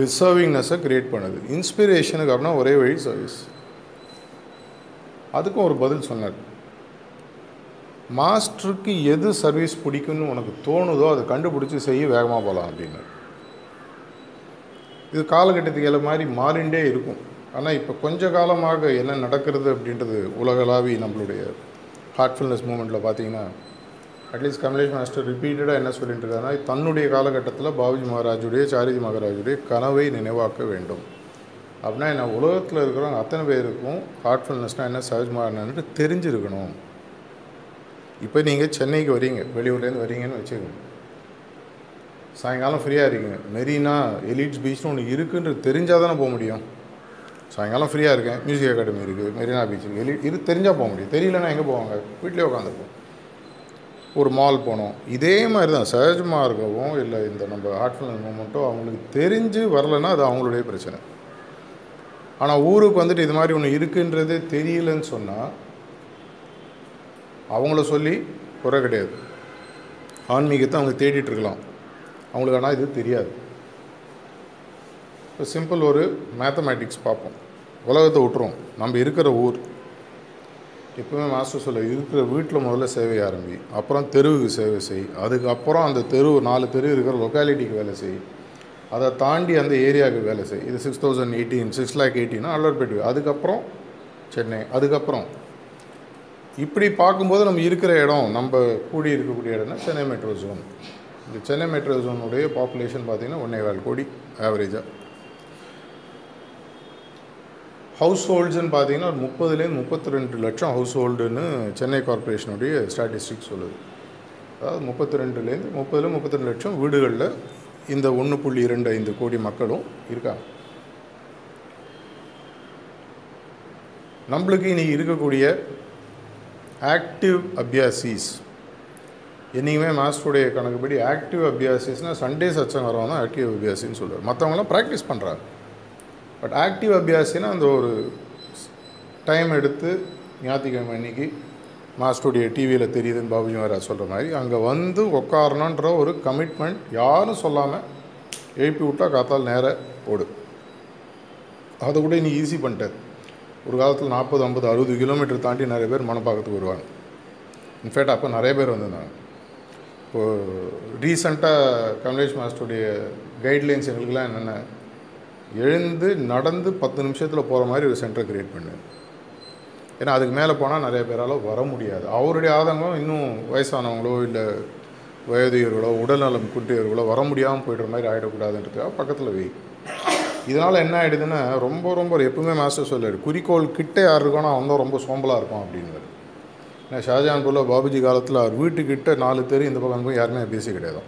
Speaker 1: டிசர்விங்னஸை க்ரியேட் பண்ணுது. இன்ஸ்பிரேஷனுக்கு அப்படின்னா ஒரே வழி சர்வீஸ் அதுக்கும் ஒரு பதில் சொன்னார். மாஸ்டருக்கு எது சர்வீஸ் பிடிக்கும்னு உனக்கு தோணுதோ அதை கண்டுபிடிச்சி செய்ய வேகமாக போகலாம் அப்படின்னு இது காலகட்டத்துக்கு ஏற்ற மாதிரி மாறிண்டே இருக்கும். ஆனால் இப்போ கொஞ்ச காலமாக என்ன நடக்கிறது அப்படின்றது உலகளாவி நம்மளுடைய ஹார்ட்ஃபுல்னஸ் மூமெண்ட்டில் பார்த்தீங்கன்னா அட்லீஸ்ட் கமலேஷ் மாஸ்டர் ரிப்பீட்டடாக என்ன சொல்லிட்டு இருக்காருன்னா தன்னுடைய காலகட்டத்தில் பாபுஜி மகாராஜுடைய சாரிஜி மகாராஜுடைய கனவை நினைவாக்க வேண்டும். அப்படின்னா என்ன உலகத்தில் இருக்கிறவங்க அத்தனை பேருக்கும் ஹார்ட்ஃபுல்னஸ்னால் என்ன சஹஜ்மாரன்னு தெரிஞ்சிருக்கணும். இப்போ நீங்கள் சென்னைக்கு வரீங்க வெளியூர்லேருந்து வரீங்கன்னு வச்சுக்கோங்க. சாயங்காலம் ஃப்ரீயாக இருக்கீங்க. மெரினா எலிட்ஸ் பீச்னு ஒன்று இருக்குன்றது தெரிஞ்சால் தானே போக முடியும். சாயங்காலம் ஃப்ரீயாக இருக்கேன். மியூசிக் அகாடமி இருக்குது மெரினா பீச் இருக்குது எலி இது தெரிஞ்சால் போக முடியும். தெரியலன்னா எங்கே போவாங்க? வீட்டிலே உட்காந்துருப்போம். ஒரு மால் போனோம். இதே மாதிரி தான் சஹஜ் மார்க்கவும் இல்லை இந்த நம்ம ஹார்ட்ஃபுல்னஸ் மூமெண்ட்டோ அவங்களுக்கு தெரிஞ்சு வரலைன்னா அது அவங்களுடைய பிரச்சனை. ஆனால் ஊருக்கு வந்துட்டு இது மாதிரி ஒன்று இருக்குன்றதே தெரியலன்னு சொன்னால் அவங்கள சொல்லி குறை கிடையாது. ஆன்மீகத்தை அவங்க தேடிட்டுருக்கலாம் அவங்களுக்கு ஆனால் இது தெரியாது. இப்போ சிம்பிள் ஒரு மேத்தமேட்டிக்ஸ் பார்ப்போம். உலகத்தை விட்டுரும் நம்ம இருக்கிற ஊர் எப்பவுமே மாஸ்டர் சொல்ல இருக்கிற வீட்டில் முதல்ல சேவை ஆரம்பி அப்புறம் தெருவுக்கு சேவை செய் அதுக்கப்புறம் அந்த தெரு நாலு தெரு இருக்கிற லொக்காலிட்டிக்கு வேலை செய். அதை தாண்டி அந்த ஏரியாவுக்கு வேலை செய். இது six thousand eighteen six lakh எயிட்டீனா அல்லர்பேட் அதுக்கப்புறம் சென்னை. அதுக்கப்புறம் இப்படி பார்க்கும்போது நம்ம இருக்கிற இடம் நம்ம கூடி இருக்கக்கூடிய இடம்னா சென்னை மெட்ரோ ஜோன் இந்த சென்னை மெட்ரோ ஜோனுடைய பாப்புலேஷன் பார்த்திங்கன்னா ஒன்றே கால் கோடி ஆவரேஜாக ஹவுஸ் ஹோல்ட்ஸ்னு பார்த்தீங்கன்னா ஒரு முப்பதுலேருந்து முப்பத்தி ரெண்டு லட்சம் ஹவுஸ் ஹோல்டுன்னு சென்னை கார்ப்பரேஷனுடைய ஸ்டாட்டிஸ்டிக்ஸ் சொல்லுது. அதாவது முப்பத்தி ரெண்டுலேருந்து முப்பதுல முப்பத்தி ரெண்டு லட்சம் வீடுகளில் இந்த ஒன்று புள்ளி இரண்டு ஐந்து கோடி மக்களும் இருக்கா நம்மளுக்கு இன்றைக்கி இருக்கக்கூடிய ஆக்டிவ் அபியாசிஸ் என்றைக்குமே மாஸ்டருடைய கணக்குப்படி ஆக்டிவ் அபியாசிஸ்னால் சண்டே சச்சம் வரவங்க தான் ஆக்டிவ் அபியாசின்னு சொல்லுவார் மற்றவங்களாம் ப்ராக்டிஸ் பண்ணுறாங்க பட் ஆக்டிவ் அபியாசின்னா அந்த ஒரு டைம் எடுத்து ஞாயிற்றுக்கிழமை அன்னைக்கு மாஸ்டருடைய டிவியில் தெரியுதுன்னு பாபுஜி வேறு சொல்கிற மாதிரி அங்கே வந்து உட்காரணுன்ற ஒரு கமிட்மெண்ட் யாரும் சொல்லாமல் எழுப்பி விட்டால் காத்தால் நேராக ஓடு. அதை கூட நீ ஈஸி பண்ணிட்டார். ஒரு காலத்தில் நாற்பது ஐம்பது அறுபது கிலோமீட்டர் தாண்டி நிறைய பேர் மணப்பாக்கத்துக்கு வருவாங்க. இன்ஃபேக்ட் அப்போ நிறைய பேர் வந்திருந்தாங்க. இப்போது ரீசண்டாக கமலேஷ் மாஸ்டருடைய கைட்லைன்ஸ் எங்களுக்கெல்லாம் என்னென்ன எழுந்து நடந்து பத்து நிமிஷத்தில் போகிற மாதிரி ஒரு சென்டரை க்ரியேட் பண்ணு ஏன்னா அதுக்கு மேலே போனால் நிறைய பேரால் வர முடியாது. அவருடைய ஆதங்கம் இன்னும் வயசானவங்களோ இல்லை வயதியர்களோ உடல்நலம் குட்டியர்களோ வர முடியாமல் போய்டுற மாதிரி ஆகிடக்கூடாதுன்றதுக்காக பக்கத்தில் வை. இதனால் என்ன ஆகிடுதுன்னா ரொம்ப ரொம்ப எப்பவுமே மாஸ்டர் சொல்லிடு குறிக்கோள் கிட்டே யார் இருக்கானோ அவன் தான் ரொம்ப சோம்பலாக இருப்பான் அப்படின்னாரு ஏன்னா ஷாஜான்பூரில் பாபுஜி காலத்தில் அவர் வீட்டுக்கிட்ட நாலு பேர் இந்த பக்கம் போய் யாருமே பேசி கிடையாது.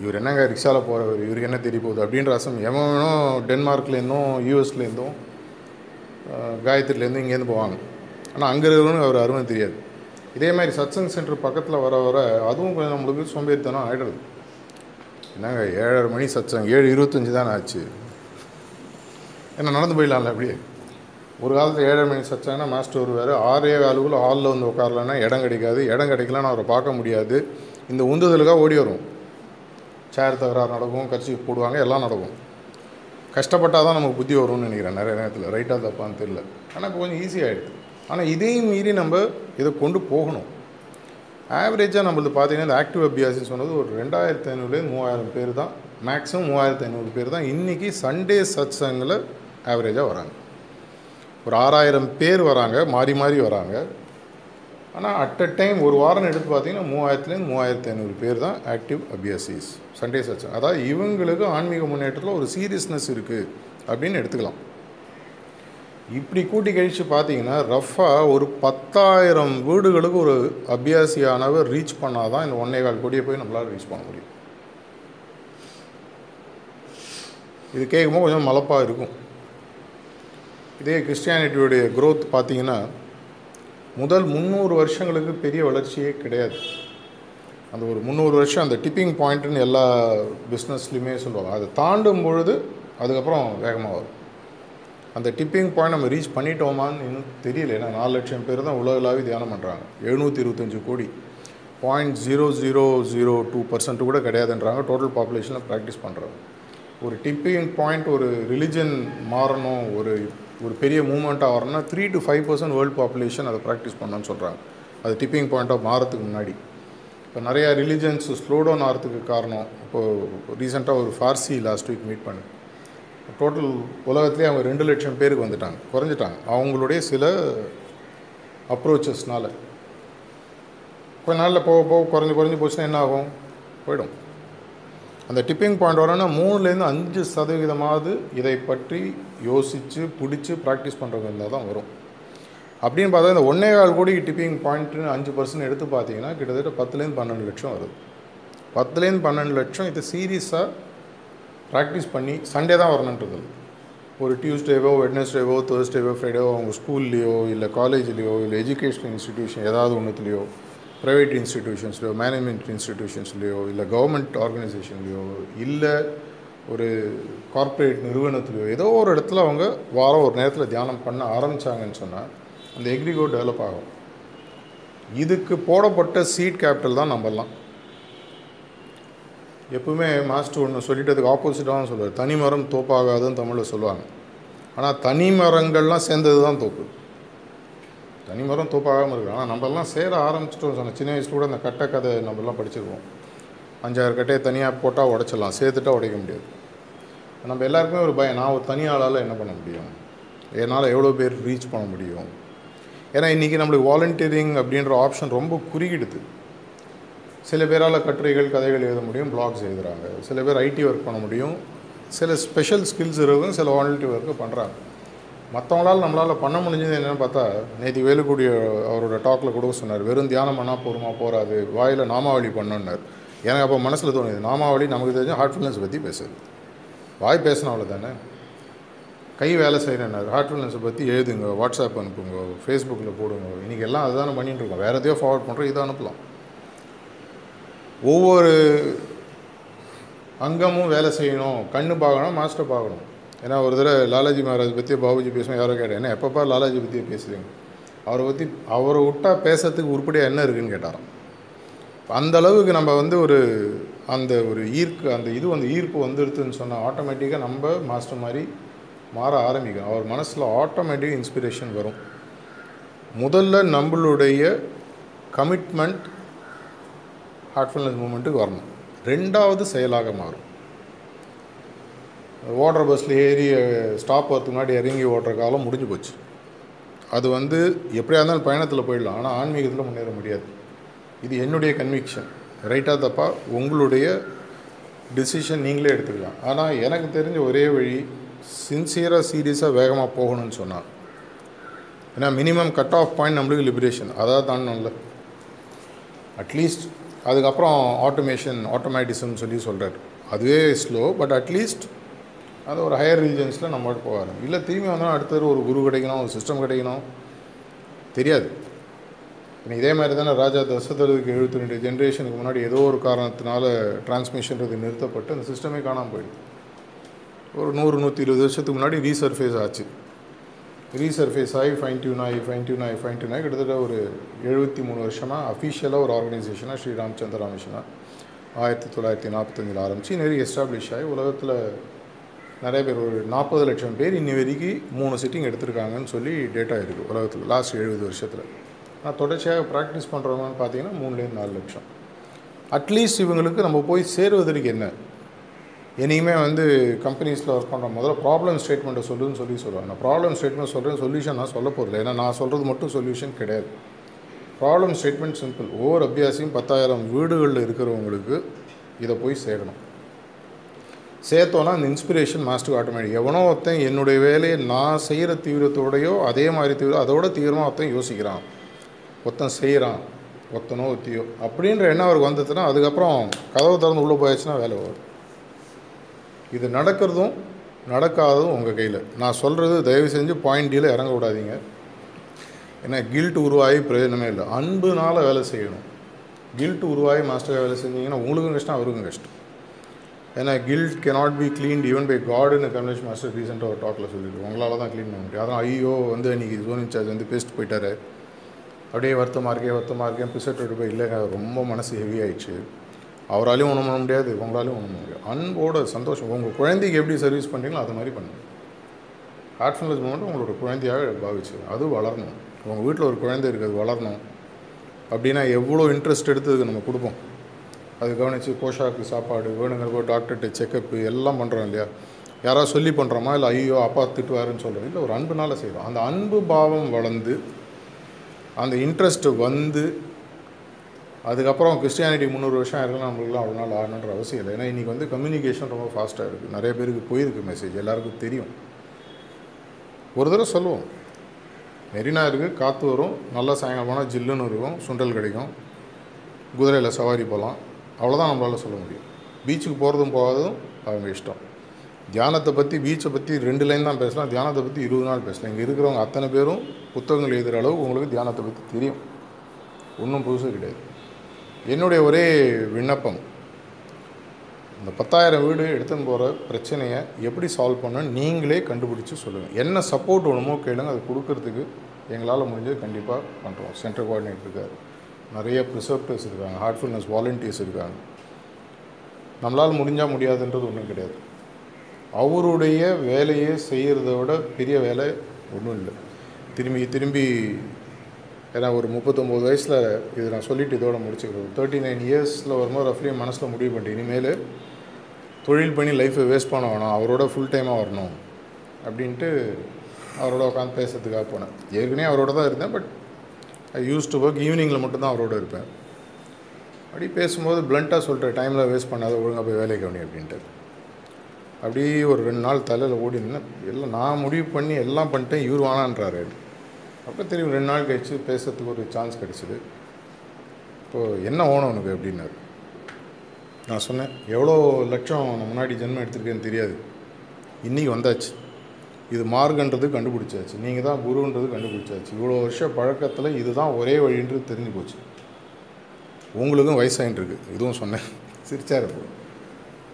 Speaker 1: இவர் என்னங்க ரிக்ஷாவில் போகிறவர் இவருக்கு என்ன தெரிய போகுது அப்படின்ற அசம் எவன் டென்மார்க்லேருந்தும் யூஎஸ்லேருந்தும் காயத்ரிலேருந்து இங்கேருந்து போவாங்க. ஆனால் அங்கே இருக்கிறவனுக்கு அவர் அருமை தெரியாது. இதே மாதிரி சத்சங் சென்டர் பக்கத்தில் வர வர அதுவும் கொஞ்சம் நம்மளுக்கு சோம்பேறித்தனம் ஆகிடுது என்னங்க ஏழரை மணி சத்சங் ஏழு இருபத்தஞ்சி தானே ஆச்சு? என்ன நடந்து போயிடலாம்ல அப்படியே? ஒரு காலத்தில் ஏழரை மணி சச்சாங்கன்னா மாஸ்டர் வருவார். ஆறே காலுக்குள்ள ஹாலில் வந்து உட்காரலன்னா இடம் கிடைக்காது. இடம் கிடைக்கலன்னா அவரை பார்க்க முடியாது. இந்த உந்துதலுக்காக ஓடி வரும் சேர் தகராறு நடக்கும் கட்சி போடுவாங்க எல்லாம் நடக்கும். கஷ்டப்பட்டால் தான் நமக்கு புத்தி வரும்னு நினைக்கிறேன் நிறைய நேரத்தில். ரைட்டாக தப்பான்னு தெரில ஆனால் இப்போ கொஞ்சம் ஈஸியாகிடுது ஆனால் இதையும் மீறி நம்ம இதை கொண்டு போகணும். ஆவரேஜாக நம்மளது பார்த்தீங்கன்னா இந்த ஆக்டிவ் அபியாசி சொன்னது ஒரு ரெண்டாயிரத்தி ஐநூறுலேருந்து மூவாயிரம் பேர் தான். மேக்ஸிமம் மூவாயிரத்து ஐநூறு பேர் தான். இன்றைக்கி சண்டே சத்சங்கில் ஆவரேஜாக வராங்க. ஒரு ஆறாயிரம் பேர் வராங்க. மாறி மாறி வராங்க. ஆனால் அட் அ டைம் ஒரு வாரம் எடுத்து பார்த்தீங்கன்னா மூவாயிரத்துலேருந்து மூவாயிரத்து ஐநூறு பேர் தான் ஆக்டிவ் அபியாசிஸ் சண்டே சச்சம் அதாவது இவங்களுக்கு ஆன்மீக முன்னேற்றத்தில் ஒரு சீரியஸ்னஸ் இருக்குது அப்படின்னு எடுத்துக்கலாம். இப்படி கூட்டி கழித்து பார்த்தீங்கன்னா ரஃபாக ஒரு பத்தாயிரம் வீடுகளுக்கு ஒரு அபியாசியானவர் ரீச் பண்ணால் தான் இந்த ஒன்னே கால் கோடியை போய் நம்மளால் ரீச் பண்ண முடியும். இது கேட்கும்போது கொஞ்சம் மலப்பாக இருக்கும். இதே கிறிஸ்டியானிட்டியுடைய க்ரோத் பார்த்தீங்கன்னா முதல் முந்நூறு வருஷங்களுக்கு பெரிய வளர்ச்சியே கிடையாது. அந்த ஒரு முந்நூறு வருஷம் அந்த டிப்பிங் பாயிண்ட்டுன்னு எல்லா பிஸ்னஸ்லையுமே சொல்லுவாங்க. அதை தாண்டும் பொழுது அதுக்கப்புறம் வேகமாக வரும். அந்த டிப்பிங் பாயிண்ட் நம்ம ரீச் பண்ணிட்டோமான்னு இன்னும் தெரியல. ஏன்னா நாலு லட்சம் பேர் தான் உலகளாவி தியானம் பண்ணுறாங்க எழுநூற்றி இருபத்தஞ்சு கோடி. Point zero zero zero two percent கூட கிடையாதுன்றாங்க. டோட்டல் பாப்புலேஷனில் ப்ராக்டிஸ் பண்ணுறாங்க ஒரு டிப்பிங் பாயிண்ட் ஒரு ரிலிஜன் மாறணும் ஒரு ஒரு பெரிய moment ஆகிறோம்னா three to five percent world population அதை ப்ராக்டிஸ் பண்ணணும்னு சொல்கிறாங்க அது டிப்பிங் பாயிண்ட்டாக மாறத்துக்கு முன்னாடி. இப்போ நிறையா ரிலிஜன்ஸ் ஸ்லோ டவுன் ஆகிறதுக்கு காரணம். இப்போது ரீசெண்டாக ஒரு ஃபார்சி லாஸ்ட் வீக் மீட் பண்ணேன் டோட்டல் உலகத்துலேயே அவங்க ரெண்டு லட்சம் பேருக்கு வந்துட்டாங்க. குறைஞ்சிட்டாங்க. அவங்களுடைய சில அப்ரோச்சஸ்னால கொஞ்ச நாளில் போக போக குறைஞ்சி குறைஞ்சி போச்சுன்னா என்ன ஆகும்? போயிடும். அந்த டிப்பிங் பாயிண்ட் வரணும்னா மூணுலேருந்து அஞ்சு சதவீதமாவது இதை பற்றி யோசித்து பிடிச்சி ப்ராக்டிஸ் பண்ணுறவங்க இருந்தால் தான் வரும். அப்படின்னு பார்த்தா இந்த ஒன்றே கால் கோடி டிப்பிங் பாயிண்ட்டுன்னு அஞ்சு பர்சன்ட் எடுத்து பார்த்தீங்கன்னா கிட்டத்தட்ட பத்துலேருந்து பன்னெண்டு லட்சம் வருது. பத்துலேருந்து பன்னெண்டு லட்சம் இது சீரியஸாக ப்ராக்டிஸ் பண்ணி சண்டே தான் வரணுன்றது. ஒரு டியூஸ்டேவோ வெட்னஸ்டேவோ தேர்ஸ்டேவோ ஃப்ரைடேவோ அவங்க ஸ்கூல்லையோ இல்லை காலேஜ்லேயோ இல்லை எஜுகேஷனல் இன்ஸ்டிடியூஷன் ஏதாவது ஒன்றுத்துலையோ ப்ரைவேட் இன்ஸ்டிடியூஷன்ஸ்லையோ மேனேஜ்மெண்ட் இன்ஸ்டிடியூஷன்ஸ்லையோ இல்லை கவர்மெண்ட் ஆர்கனைசேஷன்லையோ இல்லை ஒரு கார்ப்பரேட் நிறுவனத்துலையோ ஏதோ ஒரு இடத்துல அவங்க வாரம் ஒரு நேரத்தில் தியானம் பண்ண ஆரம்பித்தாங்கன்னு சொன்னால் அந்த எக்ரிகோ டெவலப் ஆகும். இதுக்கு போடப்பட்ட சீட் கேபிட்டல் தான் நம்பலாம் எப்பவுமே மாஸ்டர் ஒன்று சொல்லிட்டதுக்கு ஆப்போசிட்டாக சொல்லுவார். தனி மரம் தோப்பாகாதுன்னு தமிழில் சொல்லுவாங்க. ஆனால் தனி மரங்கள்லாம் சேர்ந்தது தான் தோப்பு. தனி மரம் தோப்பாகாமல் இருக்கு ஆனால் நம்மலாம் சேர ஆரம்பிச்சிட்டோம் சொன்ன சின்ன வயசில் கூட அந்த கட்டை கதை நம்மலாம் படிச்சிருக்கோம் அஞ்சாறு கட்டையை தனியாக போட்டால் உடச்சிடலாம் சேர்த்துட்டா உடைக்க முடியாது. நம்ம எல்லாருக்குமே ஒரு பயம் நான் ஒரு தனி ஆளால் என்ன பண்ண முடியும்? என்னால் எவ்வளோ பேர் ரீச் பண்ண முடியும்? ஏன்னா இன்றைக்கி நம்மளுக்கு வாலண்டியரிங் அப்படின்ற ஆப்ஷன் ரொம்ப குறுகிடுது. சில பேரால் கட்டுரைகள் கதைகள் எழுத முடியும் பிளாக்ஸ் எழுதுகிறாங்க சில பேர் ஐடி ஒர்க் பண்ண முடியும். சில ஸ்பெஷல் ஸ்கில்ஸ் இருக்கும் சில வாலண்டியர் ஒர்க்கு பண்ணுறாங்க மற்றவங்களால் நம்மளால் பண்ண முடிஞ்சது என்னென்னு பார்த்தா நேற்று வேலுக்குடி அவரோட டாக்கில் கூட சொன்னார் வெறும் தியானம் பண்ணால் போருமா போகாது வாயில் நாமாவளி பண்ணுன்னார். எனக்கு அப்போ மனசில் தோணுது நாமாவளி நமக்கு தெரிஞ்ச ஹார்ட்ஃபுல்னஸ் பற்றி பேசுது. வாய் பேசினா அவ்வளோ தானே கை வேலை செய்கிறேன்னாரு ஹார்ட்ஃபுல்னஸை பற்றி எழுதுங்க வாட்ஸ்அப் அனுப்புங்க ஃபேஸ்புக்கில் போடுங்க. இன்றைக்கி எல்லாம் அதுதானே பண்ணிட்டு இருக்கோம். வேறு எதையோ ஃபார்வர்ட் பண்ணுறோம் இதை அனுப்பலாம். ஒவ்வொரு அங்கமும் வேலை செய்யணும் கண்ணு பார்க்கணும் மாஸ்டர் பார்க்கணும். ஏன்னா ஒரு தடவை லாலாஜி மகாராஜ் பற்றியே பாபுஜி பேசுவோம் யாரோ கேட்டேன் ஏன்னா எப்பப்பா லாலாஜி பற்றியே பேசுகிறீங்க அவரை பற்றி அவரை விட்டால் பேசுறதுக்கு உருப்படியாக என்ன இருக்குன்னு கேட்டாராம். அந்த அளவுக்கு நம்ம வந்து ஒரு அந்த ஒரு ஈர்க்கு அந்த இது வந்து ஈர்ப்பு வந்துடுதுன்னு சொன்னால் ஆட்டோமேட்டிக்காக நம்ம மாஸ்டர் மாதிரி மாற ஆரம்பிக்கும். அவர் மனசில் ஆட்டோமேட்டிக் இன்ஸ்பிரேஷன் வரும். முதல்ல நம்மளுடைய கமிட்மெண்ட் ஹார்ட்ஃபுல்னஸ் மூமெண்ட்டுக்கு வரணும். ரெண்டாவது செயலாக மாறும். ஓடுற பஸ்ஸில் ஏறி ஸ்டாப் வரதுக்கு முன்னாடி இறங்கி ஓடுற காலம் முடிஞ்சு போச்சு. அது வந்து எப்படியா இருந்தாலும் பயணத்தில் போயிடலாம். ஆனால் ஆன்மீகத்தில் முன்னேற முடியாது. இது என்னுடைய கன்விக்ஷன் ரைட்டாக தப்பா? உங்களுடைய டிசிஷன் நீங்களே எடுத்துக்கலாம். ஆனால் எனக்கு தெரிஞ்ச ஒரே வழி சின்சியராக சீரியஸாக வேகமாக போகணும்னு சொன்னார் ஏன்னா மினிமம் கட் ஆஃப் பாயிண்ட் நம்மளுக்கு லிபரேஷன் அதாவது தாண்டணும்ல. அட்லீஸ்ட் அதுக்கப்புறம் ஆட்டோமேஷன் ஆட்டோமேட்டிசம்னு சொல்லி சொல்கிறார் அதுவே ஸ்லோ பட் அட்லீஸ்ட் அது ஒரு ஹையர் ரீஜன்ஸில் நம்ம போக ஆரம்பி இல்லை திரும்பி வந்தாலும் அடுத்தது ஒரு குரு கிடைக்கணும் ஒரு சிஸ்டம் கிடைக்கணும். தெரியாது. இப்போ இதே மாதிரி தானே ராஜா தசரதுக்கு எழுபத்தி ரெண்டு ஜென்ரேஷனுக்கு முன்னாடி ஏதோ ஒரு காரணத்தினால டிரான்ஸ்மிஷன்றது நிறுத்தப்பட்டு அந்த சிஸ்டமே காணாமல் போயிடுது. ஒரு நூறு நூற்றி இருபது வருஷத்துக்கு முன்னாடி ரீசர்ஃபேஸ் ஆச்சு. ரீசர்ஃபேஸ் ஆகி ஃபைன் டியூன் ஆகி ஃபைன் டியூன் ஆகி ஃபைன் டியூன் ஆகி கிட்டத்தட்ட ஒரு எழுபத்தி மூணு வருஷமாக அஃபிஷியலாக ஒரு ஆர்கனைசேஷனாக ஸ்ரீ ராமச்சந்திர ராமேஷனா ஆயிரத்தி தொள்ளாயிரத்தி நாற்பத்தஞ்சில் ஆரம்பித்து நிறைய எஸ்டாப்ளிஷ் ஆகி உலகத்தில் நிறைய பேர் ஒரு நாற்பது லட்சம் பேர் இன்னி வரைக்கும் மூணு சிட்டிங் எடுத்திருக்காங்கன்னு சொல்லி டேட்டா இருக்குது உலகத்தில். லாஸ்ட் எழுபது வருஷத்தில். நான் தொடர்ச்சியாக ப்ராக்டிஸ் பண்ணுறவங்கன்னு பார்த்தீங்கன்னா மூணுலேருந்து நாலு லட்சம். அட்லீஸ்ட் இவங்களுக்கு நம்ம போய் சேருவதற்கு என்ன? இனிமே வந்து கம்பெனிஸில் ஒர்க் பண்ணுற முதல்ல ப்ராப்ளம் ஸ்டேட்மெண்ட்டை சொல்லுன்னு சொல்லி சொல்லுவாங்க. நான் ப்ராப்ளம் ஸ்டேட்மெண்ட் சொல்கிறேன் சொல்யூஷன் நான் சொல்ல போகிறதில்ல ஏன்னா நான் சொல்கிறது மட்டும் சொல்யூஷன் கிடையாது. ப்ராப்ளம் ஸ்டேட்மெண்ட் சிம்பிள் ஒவ்வொரு அபியாசியும் பத்தாயிரம் வீடுகளில் இருக்கிறவங்களுக்கு இதை போய் சேரணும் சேர்த்தோன்னா அந்த இன்ஸ்பிரேஷன் மாஸ்டர் ஆட்டோமேட்டிக் எவனோ ஒருத்தன் என்னுடைய வேலையை நான் செய்கிற தீவிரத்தோடையோ அதே மாதிரி தீவிரம் அதோட தீவிரமாக ஒருத்தன் யோசிக்கிறான். ஒருத்தன் செய்கிறான் ஒத்தனோ ஒத்தியோ அப்படின்ற எண்ணம் அவருக்கு வந்ததுன்னா அதுக்கப்புறம் கதவு திறந்து உள்ளே போயாச்சுன்னா வேலை வரும். இது நடக்கிறதும் நடக்காததும் உங்கள் கையில். நான் சொல்கிறது தயவு செஞ்சு பாயிண்ட் டீல இறங்க விடாதீங்க. ஏன்னா கில்ட் உருவாகி பிரயோஜனமே இல்லை. அன்புனால வேலை செய்யணும். கில்ட் உருவாகி மாஸ்டராக வேலை செஞ்சீங்கன்னா உங்களுக்கும் கஷ்டம் அவருக்கும் கஷ்டம். ஏன்னா guilt cannot be cleaned even by காடுன்னு Kamlesh master ரீசெண்டாக ஒரு டாக்கில் சொல்லியிருக்கு உங்களால் தான் க்ளீன் பண்ண முடியும். அதான் ஐயோ வந்து இன்றைக்கி ஜோன் இன்சார்ஜ் வந்து பேஸ்ட் போயிட்டாரு. அப்படியே வருத்தமாக இருக்கே வருத்தமாக இருக்கேன் பிசட்டு போய் இல்லைங்க ரொம்ப மனசு ஹெவி ஆயிடுச்சு. அவராலையும் ஒன்றும் பண்ண முடியாது உங்களாலையும் ஒன்றும் பண்ண முடியாது. அன்போட சந்தோஷம். உங்கள் குழந்தைக்கு எப்படி சர்வீஸ் பண்ணுறீங்களோ அது மாதிரி பண்ணுங்க. ஹார்ட்ஃபுல்னஸ் மூமெண்ட் உங்களோட குழந்தையாக பாவிச்சு அது வளரணும். உங்கள் வீட்டில் ஒரு குழந்தை இருக்குது அது வளரணும். அப்படின்னா எவ்வளோ இன்ட்ரெஸ்ட் எடுத்து நம்ம கொடுப்போம். அது கவனித்து போஷாக்கு சாப்பாடு வேணுங்கிறப்போ டாக்டர்கிட்ட செக்கப்பு எல்லாம் பண்ணுறோம் இல்லையா? யாராவது சொல்லி பண்ணுறோமா இல்லை ஐயோ அப்பா திட்டுவாருன்னு சொல்கிறோம் இல்லை ஒரு அன்புனால செய்கிறோம் அந்த அன்பு பாவம் வளர்ந்து அந்த இன்ட்ரெஸ்ட்டு வந்து அதுக்கப்புறம் கிறிஸ்டியானிட்டி முந்நூறு வருஷம் ஆயிருக்கலாம் நம்மளுக்குலாம் அவ்வளோ நாள் ஆகணுன்ற அவசியம் இல்லை. ஏன்னா இன்றைக்கி வந்து கம்யூனிகேஷன் ரொம்ப ஃபாஸ்ட்டாக இருக்குது நிறைய பேருக்கு போயிருக்கு மெசேஜ் எல்லாருக்கும் தெரியும். ஒரு தடவை சொல்லுவோம். மெரினா இருக்குது காற்று வரும். நல்லா சாயங்காலம் போனால் ஜில்லுன்னு இருக்கும். சுண்டல் கிடைக்கும். குதிரையில் சவாரி போகலாம் அவ்வளோதான் நம்மளால் சொல்ல முடியும். பீச்சுக்கு போகிறதும் போகாததும் அவங்க இஷ்டம். தியானத்தை பற்றி பீச்சை பற்றி ரெண்டு லைன் தான் பேசலாம். தியானத்தை பற்றி இருபது நாள் பேசலாம். இங்கே இருக்கிறவங்க அத்தனை பேரும் புத்தகங்கள் எழுதுகிற அளவுக்கு உங்களுக்கு தியானத்தை பற்றி தெரியும். ஒன்றும் புதுசு கிடையாது. என்னுடைய ஒரே விண்ணப்பம் இந்த பத்தாயிரம் வீடு எடுத்துன்னு போகிற பிரச்சனையை எப்படி சால்வ் பண்ண நீங்களே கண்டுபிடிச்சி சொல்லுங்கள் என்ன சப்போர்ட் வேணுமோ கேளுங்க. அது கொடுக்கறதுக்கு எங்களால் முடிஞ்சது கண்டிப்பாக பண்ணுறோம் சென்டர் கோஆர்டினேட் இருக்கார். நிறைய ப்ரிசர்ப்டர்ஸ் இருக்காங்க. ஹார்ட்ஃபுல்னஸ் வாலண்டியர்ஸ் இருக்காங்க. நம்மளால் முடிஞ்சால் முடியாதுன்றது ஒன்றும் கிடையாது. அவருடைய வேலையை செய்கிறத விட பெரிய வேலை ஒன்றும் இல்லை. திரும்பி திரும்பி ஏன்னா ஒரு முப்பத்தொம்போது வயசில் இது நான் சொல்லிவிட்டு இதோட முடிச்சுக்கிறேன் தேர்ட்டி நைன் இயர்ஸில் வரும்போது ரஃப்லி மனசில் முடிவு பண்ணிட்டு இனிமேல் தொழில் பண்ணி லைஃப்பை வேஸ்ட் பண்ண வேணாம். அவரோட ஃபுல் டைமாக வரணும். அப்படின்ட்டு அவரோட உட்காந்து பேசுறதுக்காக போனேன். ஏற்கனவே அவரோட தான் இருந்தேன் but I used to work ஈவினிங்கில் மட்டும்தான் அவரோட இருப்பேன். அப்படி பேசும்போது பிளண்ட்டாக சொல்கிற டைமில் வேஸ்ட் பண்ணாத ஒழுங்காக போய் வேலைக்கு கவனி அப்படின்ட்டு. அப்படியே ஒரு ரெண்டு நாள் தலையில் ஓடி இருந்தேன் எல்லாம் நான் முடிவு பண்ணி எல்லாம் பண்ணிட்டேன் இவர் வானான்றாரு அப்புறம் திரும்பி ரெண்டு நாள் கழிச்சு பேசுறதுக்கு ஒரு சான்ஸ் கிடச்சிது. இப்போது என்ன ஓணும் உனக்கு அப்படின்னாரு. நான் சொன்னேன் எவ்வளோ லட்சம் நான் முன்னாடி ஜென்மம் எடுத்திருக்கேன்னு தெரியாது. இன்றைக்கி வந்தாச்சு. இது மார்க்கன்றது கண்டுபிடிச்சாச்சு. நீங்கள் தான் குருன்றது கண்டுபிடிச்சாச்சு. இவ்வளோ வருஷ பழக்கத்தில் இதுதான் ஒரே வழின்றது தெரிஞ்சு போச்சு. உங்களுக்கும் வயசாகிட்டுருக்கு இதுவும் சொன்னேன். சிரிச்சார் இப்போ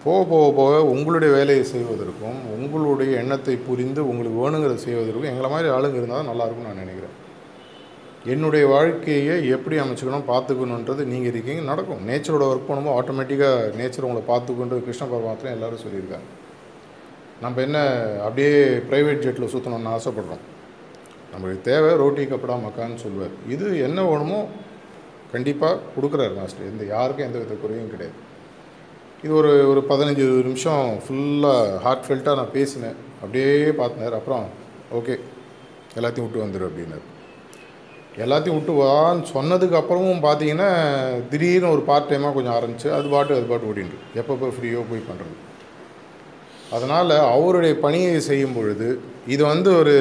Speaker 1: போக போக போக உங்களுடைய வேலையை செய்வதற்கும் உங்களுடைய எண்ணத்தை புரிந்து உங்களுக்கு வேணுங்கிறத செய்வதற்கும் எங்களை மாதிரி ஆளுங்க இருந்தால் தான் நல்லாயிருக்கும்னு நான் நினைக்கிறேன். என்னுடைய வாழ்க்கையை எப்படி அமைச்சுக்கணும் பார்த்துக்கணுன்றது நீங்கள் இருக்கீங்க நடக்கும். நேச்சரோட ஒர்க் பண்ணும்போது ஆட்டோமேட்டிக்காக நேச்சர் உங்களை பார்த்துக்கொண்டு கிருஷ்ண பரமாத்திரம் எல்லோரும் சொல்லியிருக்காங்க. நம்ம என்ன அப்படியே ப்ரைவேட் ஜெட்டில் சுற்றணும்னு ஆசைப்படுறோம். நம்மளுக்கு தேவை ரோட்டி கப்படா மக்கான்னு சொல்லுவார். இது என்ன வேணுமோ கண்டிப்பாக கொடுக்குறாரு மாஸ்டர் எந்த யாருக்கும் எந்த வித குறையும் கிடையாது. இது ஒரு ஒரு பதினஞ்சு இருபது நிமிஷம் ஃபுல்லாக ஹார்ட் ஃபெல்ட்டாக நான் பேசினேன். அப்படியே பார்த்தினார். அப்புறம் ஓகே எல்லாத்தையும் விட்டு வந்துடு அப்படின்னாரு. எல்லாத்தையும் விட்டு வான்னு சொன்னதுக்கு அப்புறமும் பார்த்தீங்கன்னா திடீர்னு ஒரு பார்ட் டைமாக கொஞ்சம் ஆரம்பிச்சு அது பாட்டு அது பாட்டு ஓடிண்டு எப்போ போய் ஃப்ரீயோ போய் பண்ணுறது அதனால் அவருடைய பணியை செய்யும் பொழுது இது வந்து ஒரு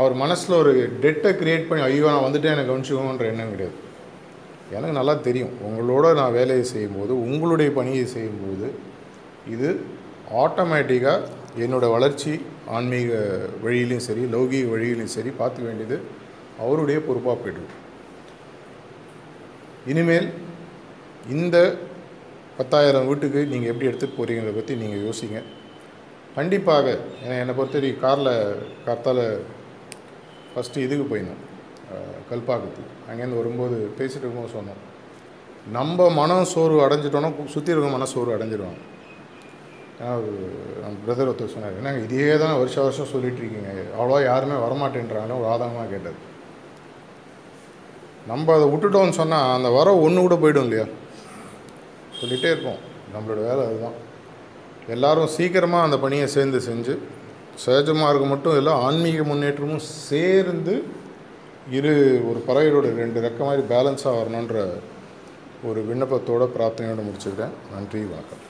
Speaker 1: அவர் மனசில் ஒரு டெட்டை க்ரியேட் பண்ணி ஐயோ நான் வந்துட்டு எனக்கு கவனிச்சுக்கணுன்ற எண்ணம் கிடையாது. எனக்கு நல்லா தெரியும். உங்களோட நான் வேலையை செய்யும்போது உங்களுடைய பணியை செய்யும்போது இது ஆட்டோமேட்டிக்காக என்னோடய வளர்ச்சி ஆன்மீக வழியிலையும் சரி லௌகீக வழியிலையும் சரி பார்த்துக்க வேண்டியது அவருடைய பொறுப்பாக போய்ட்டு இனிமேல் இந்த பத்தாயிரம் வீட்டுக்கு நீங்கள் எப்படி எடுத்துகிட்டு போகிறீங்கிறத பற்றி நீங்கள் யோசிங்க. கண்டிப்பாக ஏன்னா என்னை பொறுத்தவரைக்கும் காரில் கார்த்தால் ஃபஸ்ட்டு இதுக்கு போயிருந்தோம் கல்பாக்கத்து. அங்கேருந்து வரும்போது பேசிகிட்டு இருக்கும்போது சொன்னோம். நம்ம மனம் சோர்வு அடைஞ்சிட்டோன்னா சுற்றி இருக்க மன சோர்வு அடைஞ்சிடுவாங்க ஏன்னா நம்ம பிரதர் ஒருத்தர் சொன்னார் ஏன்னா இதே தான் வருஷ வருஷம் சொல்லிட்டு இருக்கீங்க. யாருமே வரமாட்டேன்றாங்களோ ஒரு ஆதாரமாக கேட்டார். நம்ம அதை விட்டுட்டோம்னு சொன்னால் அந்த வர ஒன்று கூட போயிடும் இல்லையா? சொல்லிகிட்டே இருப்போம் நம்மளோட வேலை அதுதான். எல்லாரும் சீக்கிரமாக அந்த பணியை சேர்ந்து செஞ்சு சகஜமாக இருக்க மட்டும் இல்லை ஆன்மீக முன்னேற்றமும் சேர்ந்து இரு ஒரு பறவையோட ரெண்டு ரெக்க மாதிரி பேலன்ஸாக வரணுன்ற ஒரு விண்ணப்பத்தோட பிரார்த்தனையோடு முடிச்சுக்கிறேன். நன்றி வணக்கம்.